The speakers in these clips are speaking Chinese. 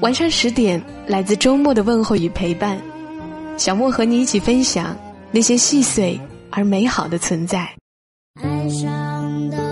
晚上十点，来自周末的问候与陪伴，小莫和你一起分享那些细碎而美好的存在。爱上的。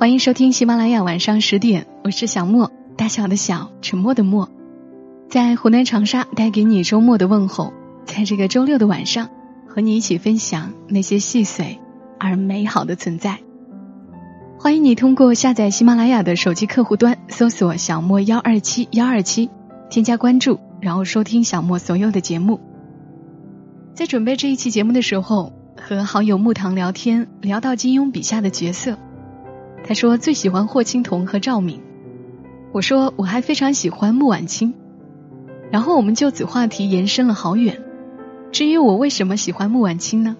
欢迎收听喜马拉雅晚上十点，我是小莫，大小的“小”，沉默的“默”，在湖南长沙带给你周末的问候，在这个周六的晚上，和你一起分享那些细碎而美好的存在。欢迎你通过下载喜马拉雅的手机客户端，搜索“小莫幺二七幺二七”，添加关注，然后收听小莫所有的节目。在准备这一期节目的时候，和好友木糖聊天，聊到金庸笔下的角色。他说最喜欢霍青桐和赵敏，我说我还非常喜欢穆婉清，然后我们就此话题延伸了好远。至于我为什么喜欢穆婉清呢？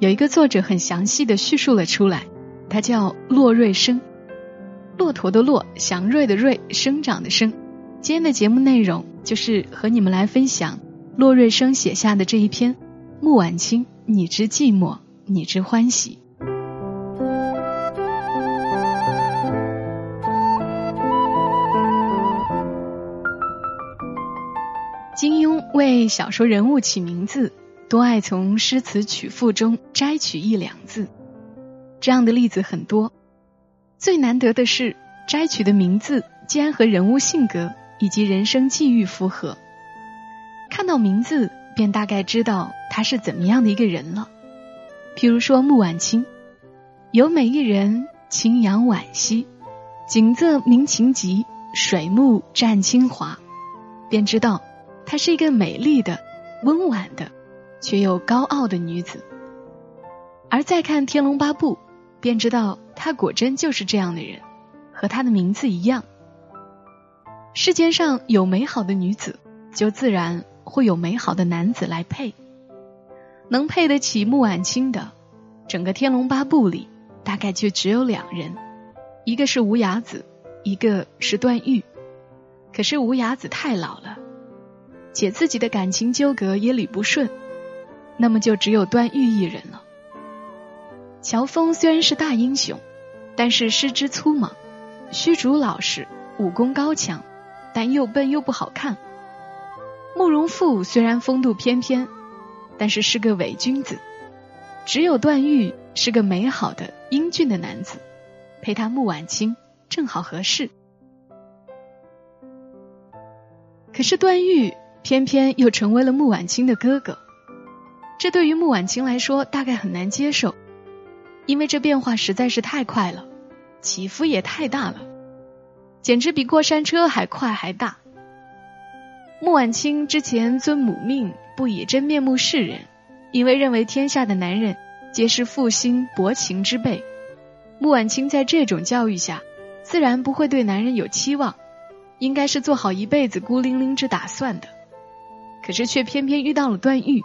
有一个作者很详细的叙述了出来，他叫骆瑞生，骆驼的骆，祥瑞的瑞，生长的生。今天的节目内容就是和你们来分享骆瑞生写下的这一篇《穆婉清》，你之寂寞，你之欢喜。为小说人物起名字，多爱从诗词曲赋中摘取一两字，这样的例子很多。最难得的是摘取的名字，竟然和人物性格以及人生际遇符合。看到名字，便大概知道他是怎么样的一个人了。譬如说，穆晚清，有美一人，清扬婉兮，景色明情集，水木湛清华，便知道。她是一个美丽的、温婉的，却又高傲的女子。而再看《天龙八部》，便知道她果真就是这样的人，和她的名字一样。世间上有美好的女子，就自然会有美好的男子来配。能配得起穆婉清的，整个《天龙八部》里大概就只有两人，一个是无崖子，一个是段誉。可是无崖子太老了。且自己的感情纠葛也理不顺，那么就只有段誉一人了。乔峰虽然是大英雄，但是师之粗莽；虚竹老实，武功高强，但又笨又不好看。慕容复虽然风度翩翩，但是是个伪君子。只有段誉是个美好的、英俊的男子，配他慕晚清正好合适。可是段誉。偏偏又成为了穆婉清的哥哥，这对于穆婉清来说大概很难接受，因为这变化实在是太快了，起伏也太大了，简直比过山车还快还大。穆婉清之前遵母命不以真面目示人，因为认为天下的男人皆是负心薄情之辈。穆婉清在这种教育下，自然不会对男人有期望，应该是做好一辈子孤零零之打算的。可是却偏偏遇到了段誉，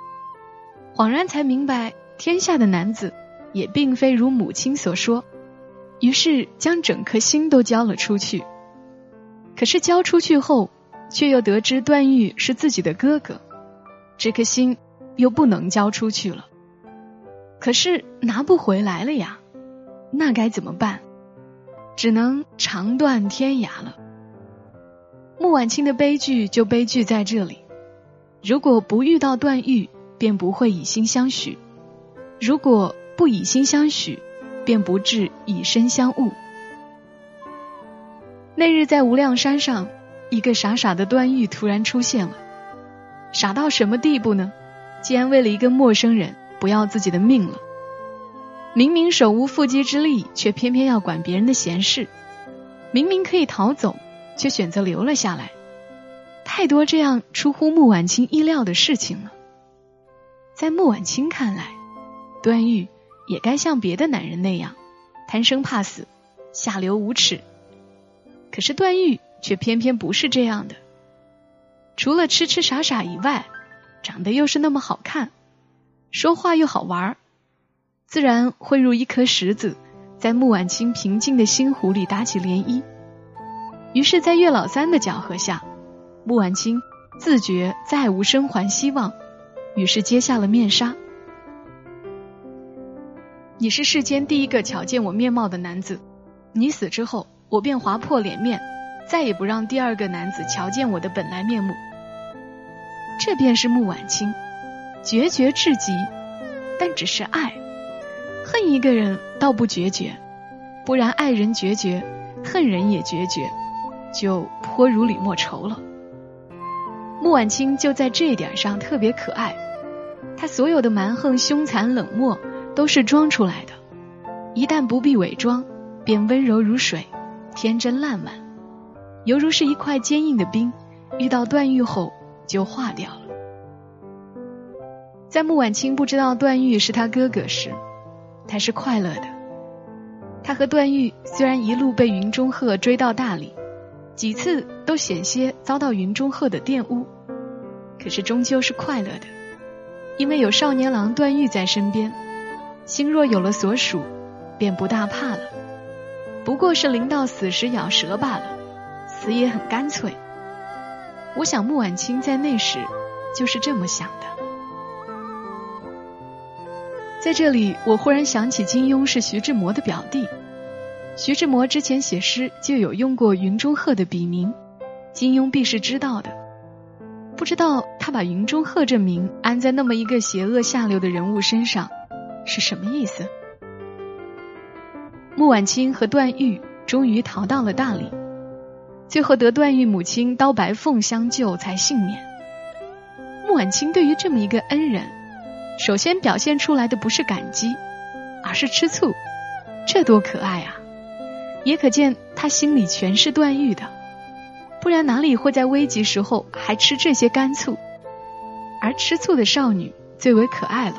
恍然才明白天下的男子也并非如母亲所说，于是将整颗心都交了出去。可是交出去后，却又得知段誉是自己的哥哥，这颗心又不能交出去了。可是拿不回来了呀，那该怎么办？只能长断天涯了。穆婉清的悲剧就悲剧在这里。如果不遇到段誉，便不会以心相许；如果不以心相许，便不至以身相误。那日在无量山上，一个傻傻的段誉突然出现了。傻到什么地步呢？竟然为了一个陌生人不要自己的命了。明明手无缚鸡之力，却偏偏要管别人的闲事；明明可以逃走，却选择留了下来。太多这样出乎穆婉清意料的事情了，在穆婉清看来，段誉也该像别的男人那样贪生怕死、下流无耻，可是段誉却偏偏不是这样的，除了痴痴傻傻以外，长得又是那么好看，说话又好玩自然混入一颗石子，在穆婉清平静的心湖里打起涟漪。于是，在岳老三的搅和下。穆婉清自觉再无生还希望，于是揭下了面纱。你是世间第一个瞧见我面貌的男子，你死之后，我便划破脸面，再也不让第二个男子瞧见我的本来面目。这便是穆婉清，决绝至极，但只是爱。恨一个人倒不决绝，不然爱人决绝，恨人也决绝，就颇如李莫愁了。穆婉清就在这一点上特别可爱，他所有的蛮横、凶残、冷漠都是装出来的，一旦不必伪装，便温柔如水，天真烂漫，犹如是一块坚硬的冰，遇到段誉后就化掉了。在穆婉清不知道段誉是他哥哥时，他是快乐的。他和段誉虽然一路被云中鹤追到大理。几次都险些遭到云中鹤的玷污，可是终究是快乐的，因为有少年郎段誉在身边，心若有了所属，便不大怕了。不过是临到死时咬舌罢了，死也很干脆。我想穆婉清在那时就是这么想的。在这里，我忽然想起金庸是徐志摩的表弟。徐志摩之前写诗就有用过“云中鹤”的笔名，金庸必是知道的。不知道他把“云中鹤”这名安在那么一个邪恶下流的人物身上是什么意思？穆婉清和段誉终于逃到了大理，最后得段誉母亲刀白凤相救才幸免。穆婉清对于这么一个恩人，首先表现出来的不是感激，而是吃醋，这多可爱啊！也可见他心里全是段誉的，不然哪里会在危急时候还吃这些干醋？而吃醋的少女最为可爱了，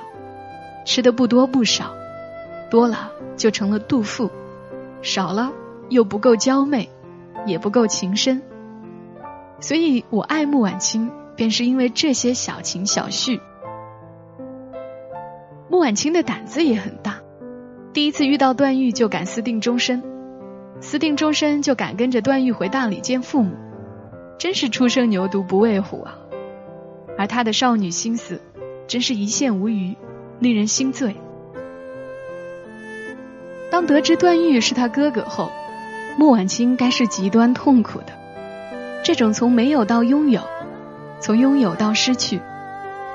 吃的不多不少，多了就成了妒妇，少了又不够娇媚，也不够情深。所以我爱慕婉清，便是因为这些小情小绪。慕婉清的胆子也很大，第一次遇到段誉就敢私定终身。私定终身就敢跟着段誉回大理见父母，真是初生牛犊不畏虎啊！而她的少女心思，真是一线无余，令人心醉。当得知段誉是他哥哥后，莫婉清该是极端痛苦的。这种从没有到拥有，从拥有到失去，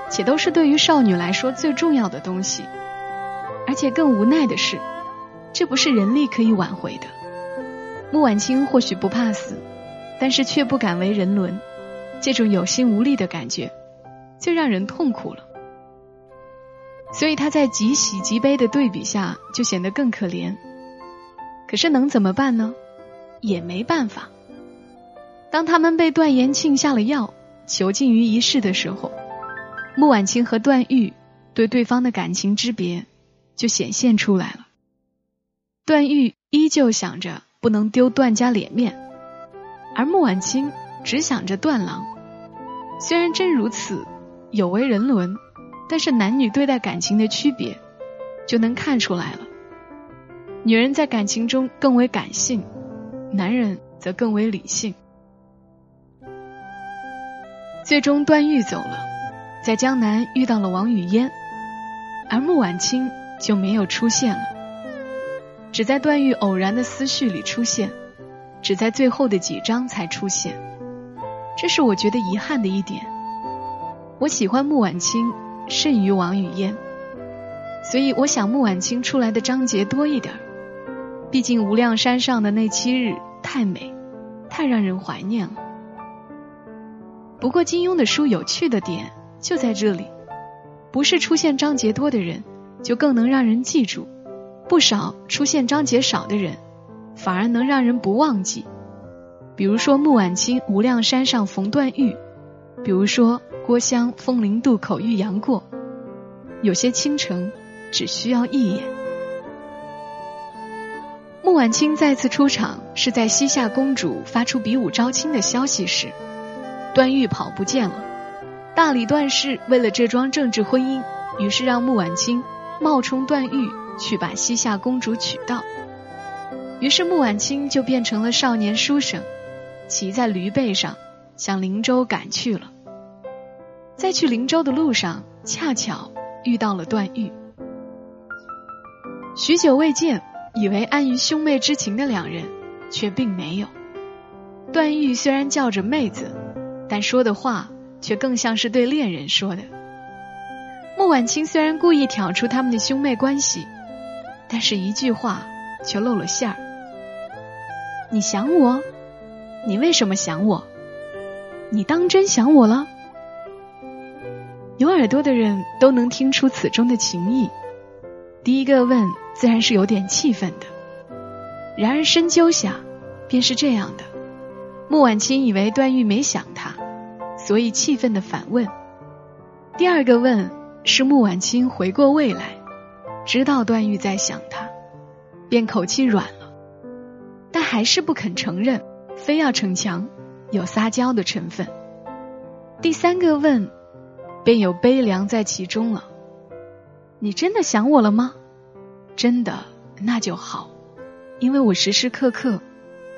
且都是对于少女来说最重要的东西，而且更无奈的是，这不是人力可以挽回的。穆婉清或许不怕死，但是却不敢为人伦，这种有心无力的感觉，最让人痛苦了。所以他在极喜极悲的对比下，就显得更可怜。可是能怎么办呢？也没办法。当他们被段延庆下了药，囚禁于一室的时候，穆婉清和段誉对对方的感情之别就显现出来了。段誉依旧想着。不能丢段家脸面，而穆婉清只想着段郎。虽然真如此有违人伦，但是男女对待感情的区别就能看出来了。女人在感情中更为感性，男人则更为理性。最终，段誉走了，在江南遇到了王语嫣，而穆婉清就没有出现了。只在段誉偶然的思绪里出现，只在最后的几章才出现，这是我觉得遗憾的一点。我喜欢穆婉清甚于王语嫣，所以我想穆婉清出来的章节多一点儿。毕竟无量山上的那七日太美，太让人怀念了。不过金庸的书有趣的点就在这里，不是出现章节多的人，就更能让人记住。不少出现章节少的人，反而能让人不忘记。比如说穆婉清，无量山上逢段誉；比如说郭襄，风陵渡口遇杨过。有些倾城，只需要一眼。穆婉清再次出场，是在西夏公主发出比武招亲的消息时，段誉跑不见了。大理段氏为了这桩政治婚姻，于是让穆婉清冒充段誉。去把西夏公主娶到，于是穆婉清就变成了少年书生，骑在驴背上向灵州赶去了。在去灵州的路上，恰巧遇到了段誉。许久未见，以为安于兄妹之情的两人，却并没有。段誉虽然叫着妹子，但说的话却更像是对恋人说的。穆婉清虽然故意挑出他们的兄妹关系。但是，一句话却露了馅儿。你想我？你为什么想我？你当真想我了？有耳朵的人都能听出此中的情意。第一个问，自然是有点气愤的；然而深究下，便是这样的。穆婉清以为段誉没想他，所以气愤的反问。第二个问，是穆婉清回过味来。知道段誉在想他，便口气软了，但还是不肯承认，非要逞强，有撒娇的成分。第三个问，便有悲凉在其中了。你真的想我了吗？真的，那就好，因为我时时刻刻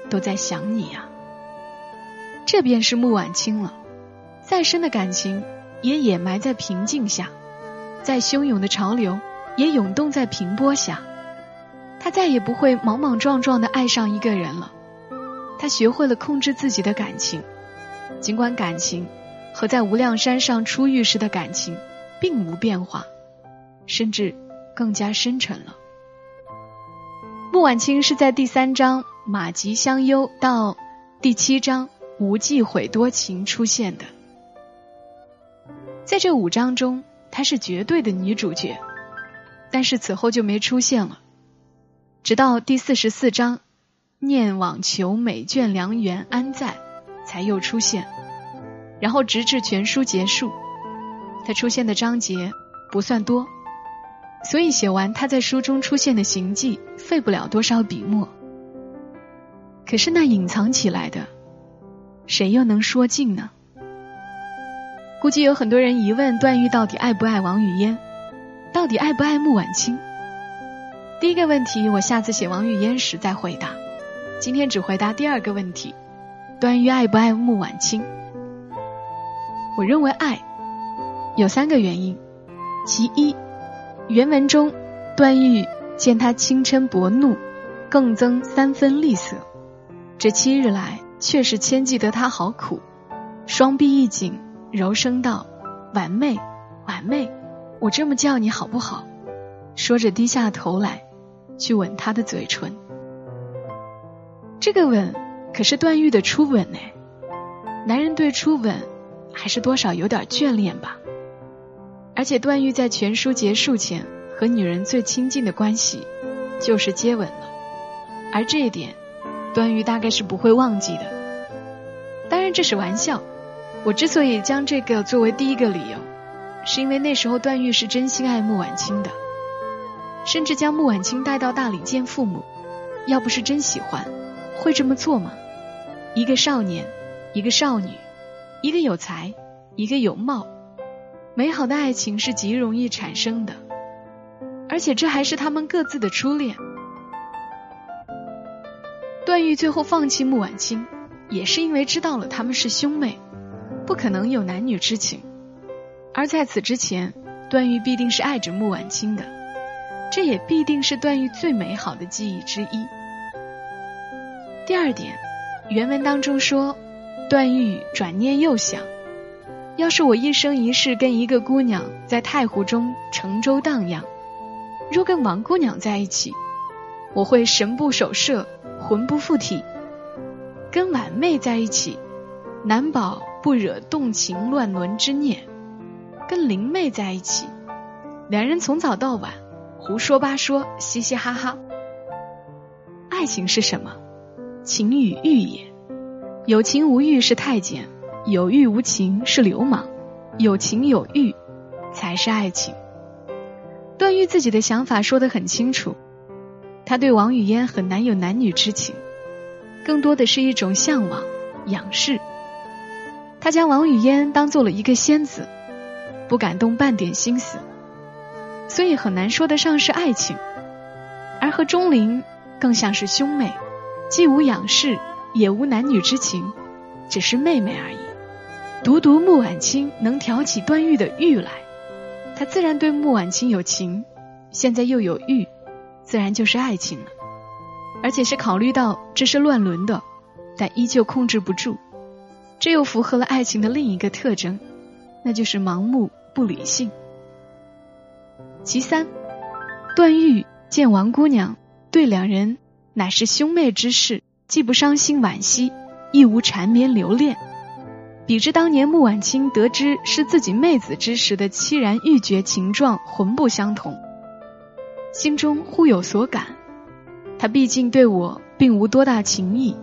都在想你呀。这便是穆婉清了，再深的感情也掩埋在平静下，在汹涌的潮流。也涌动在平波下，他再也不会莽莽撞撞的爱上一个人了。他学会了控制自己的感情，尽管感情和在无量山上初遇时的感情并无变化，甚至更加深沉了。慕婉清是在第三章马吉相忧到第七章无忌悔多情出现的，在这五章中，她是绝对的女主角。但是此后就没出现了，直到第四十四章“念往求美，眷良缘安在”才又出现，然后直至全书结束，他出现的章节不算多，所以写完他在书中出现的行迹，费不了多少笔墨。可是那隐藏起来的，谁又能说尽呢？估计有很多人疑问：段誉到底爱不爱王语嫣？到底爱不爱慕婉清？第一个问题我下次写王语嫣时再回答。今天只回答第二个问题，段誉爱不爱慕婉清？我认为爱有三个原因。其一，原文中段誉见他轻嗔薄怒，更增三分厉色。这七日来，确实牵记得他好苦。双臂一紧，柔声道：“婉妹，婉妹。”我这么叫你好不好？说着，低下头来去吻他的嘴唇。这个吻可是段誉的初吻哎，男人对初吻还是多少有点眷恋吧。而且段誉在全书结束前和女人最亲近的关系就是接吻了，而这一点段誉大概是不会忘记的。当然这是玩笑，我之所以将这个作为第一个理由。是因为那时候段誉是真心爱穆婉清的，甚至将穆婉清带到大理见父母。要不是真喜欢，会这么做吗？一个少年，一个少女，一个有才，一个有貌，美好的爱情是极容易产生的。而且这还是他们各自的初恋。段誉最后放弃穆婉清，也是因为知道了他们是兄妹，不可能有男女之情。而在此之前，段誉必定是爱着穆婉清的，这也必定是段誉最美好的记忆之一。第二点，原文当中说，段誉转念又想，要是我一生一世跟一个姑娘在太湖中乘舟荡漾，若跟王姑娘在一起，我会神不守舍，魂不附体；跟婉妹在一起，难保不惹动情乱伦之念。跟灵妹在一起，两人从早到晚胡说八说，嘻嘻哈哈。爱情是什么？情与欲也。有情无欲是太监，有欲无情是流氓，有情有欲才是爱情。段誉自己的想法说得很清楚，他对王语嫣很难有男女之情，更多的是一种向往、仰视。他将王语嫣当做了一个仙子。不敢动半点心思，所以很难说得上是爱情，而和钟灵更像是兄妹，既无仰视，也无男女之情，只是妹妹而已。独独穆婉清能挑起端玉的玉来，他自然对穆婉清有情，现在又有玉，自然就是爱情了。而且是考虑到这是乱伦的，但依旧控制不住，这又符合了爱情的另一个特征，那就是盲目。不理性。其三，段誉见王姑娘对两人乃是兄妹之事，既不伤心惋惜，亦无缠绵留恋，比之当年穆婉清得知是自己妹子之时的凄然欲绝情状，浑不相同。心中忽有所感，他毕竟对我并无多大情意，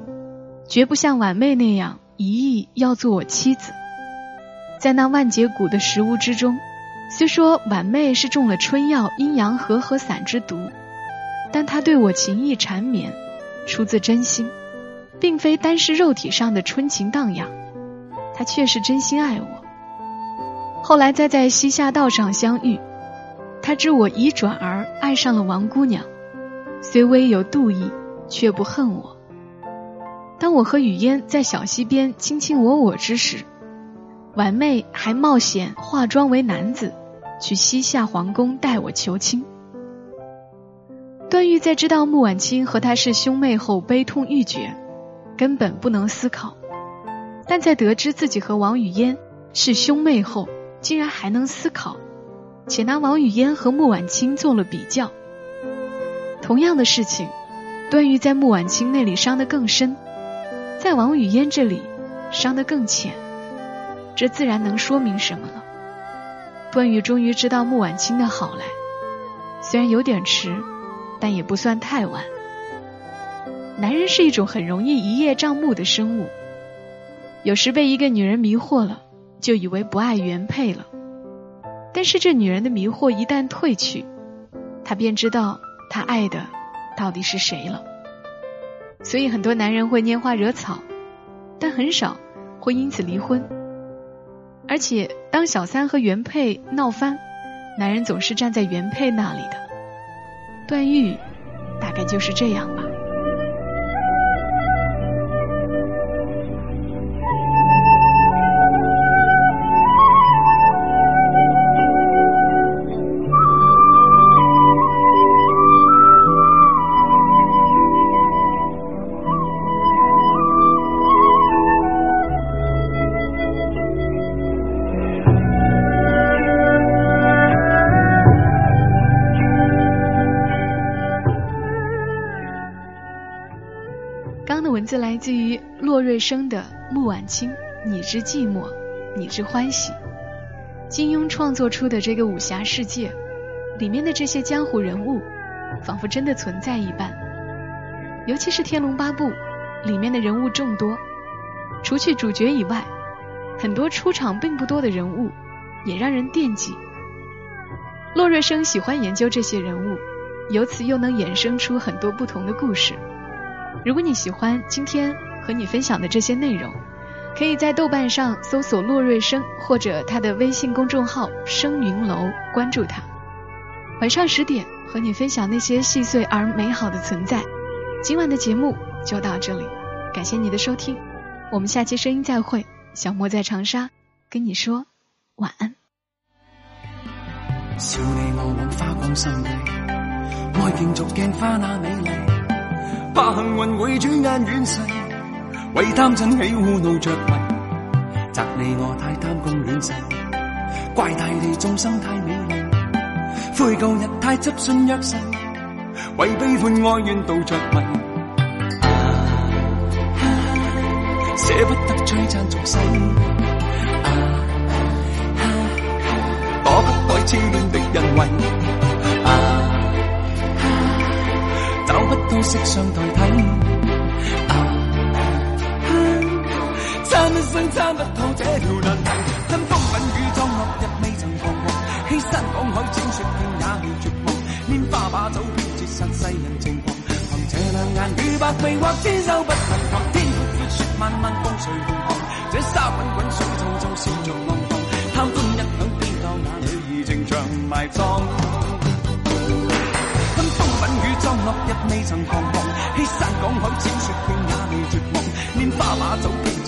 绝不像婉妹那样一意要做我妻子。在那万劫谷的石屋之中，虽说婉妹是中了春药阴阳和合散之毒，但她对我情意缠绵，出自真心，并非单是肉体上的春情荡漾。她却是真心爱我。后来再在西夏道上相遇，她知我已转而爱上了王姑娘，虽微有妒意，却不恨我。当我和雨烟在小溪边卿卿我我之时，婉妹还冒险化妆为男子，去西夏皇宫代我求亲。段誉在知道穆婉清和他是兄妹后，悲痛欲绝，根本不能思考；但在得知自己和王语嫣是兄妹后，竟然还能思考，且拿王语嫣和穆婉清做了比较。同样的事情，段誉在穆婉清那里伤得更深，在王语嫣这里伤得更浅。这自然能说明什么了？段誉终于知道穆婉清的好了，虽然有点迟，但也不算太晚。男人是一种很容易一叶障目的生物，有时被一个女人迷惑了，就以为不爱原配了。但是这女人的迷惑一旦褪去，他便知道他爱的到底是谁了。所以很多男人会拈花惹草，但很少会因此离婚。而且，当小三和原配闹翻，男人总是站在原配那里的。段誉，大概就是这样。吧。瑞生的穆婉清，你之寂寞，你之欢喜。金庸创作出的这个武侠世界，里面的这些江湖人物，仿佛真的存在一般。尤其是《天龙八部》里面的人物众多，除去主角以外，很多出场并不多的人物也让人惦记。洛瑞生喜欢研究这些人物，由此又能衍生出很多不同的故事。如果你喜欢今天。和你分享的这些内容，可以在豆瓣上搜索洛瑞生或者他的微信公众号“声云楼”，关注他。晚上十点和你分享那些细碎而美好的存在。今晚的节目就到这里，感谢你的收听。我们下期声音再会。小莫在长沙跟你说晚安。爱逐那美丽，为贪嗔起，胡闹着迷；责你我太贪功恋势，怪大地众生太美丽，悔旧日太执信约誓。为悲欢哀怨妒着迷，啊哈，舍不得璀璨俗世，啊哈，躲不开痴恋的人为，啊哈，找不到色相代替。一生差不透这条难题，吞风吻雨，遭落日未曾狂妄，欺山赶海，千雪片也未绝望，拈花把酒，偏折煞世人情狂。凭这两眼与白臂或千手不能防，天阔阔，雪漫漫，风水浪狂，这沙滚滚，水皱皱，笑做浪浪？贪欢一晌，偏到哪里情长埋葬？吞风吻雨，遭落日未曾狂妄，欺山赶海，千雪片也未绝望，拈花把酒。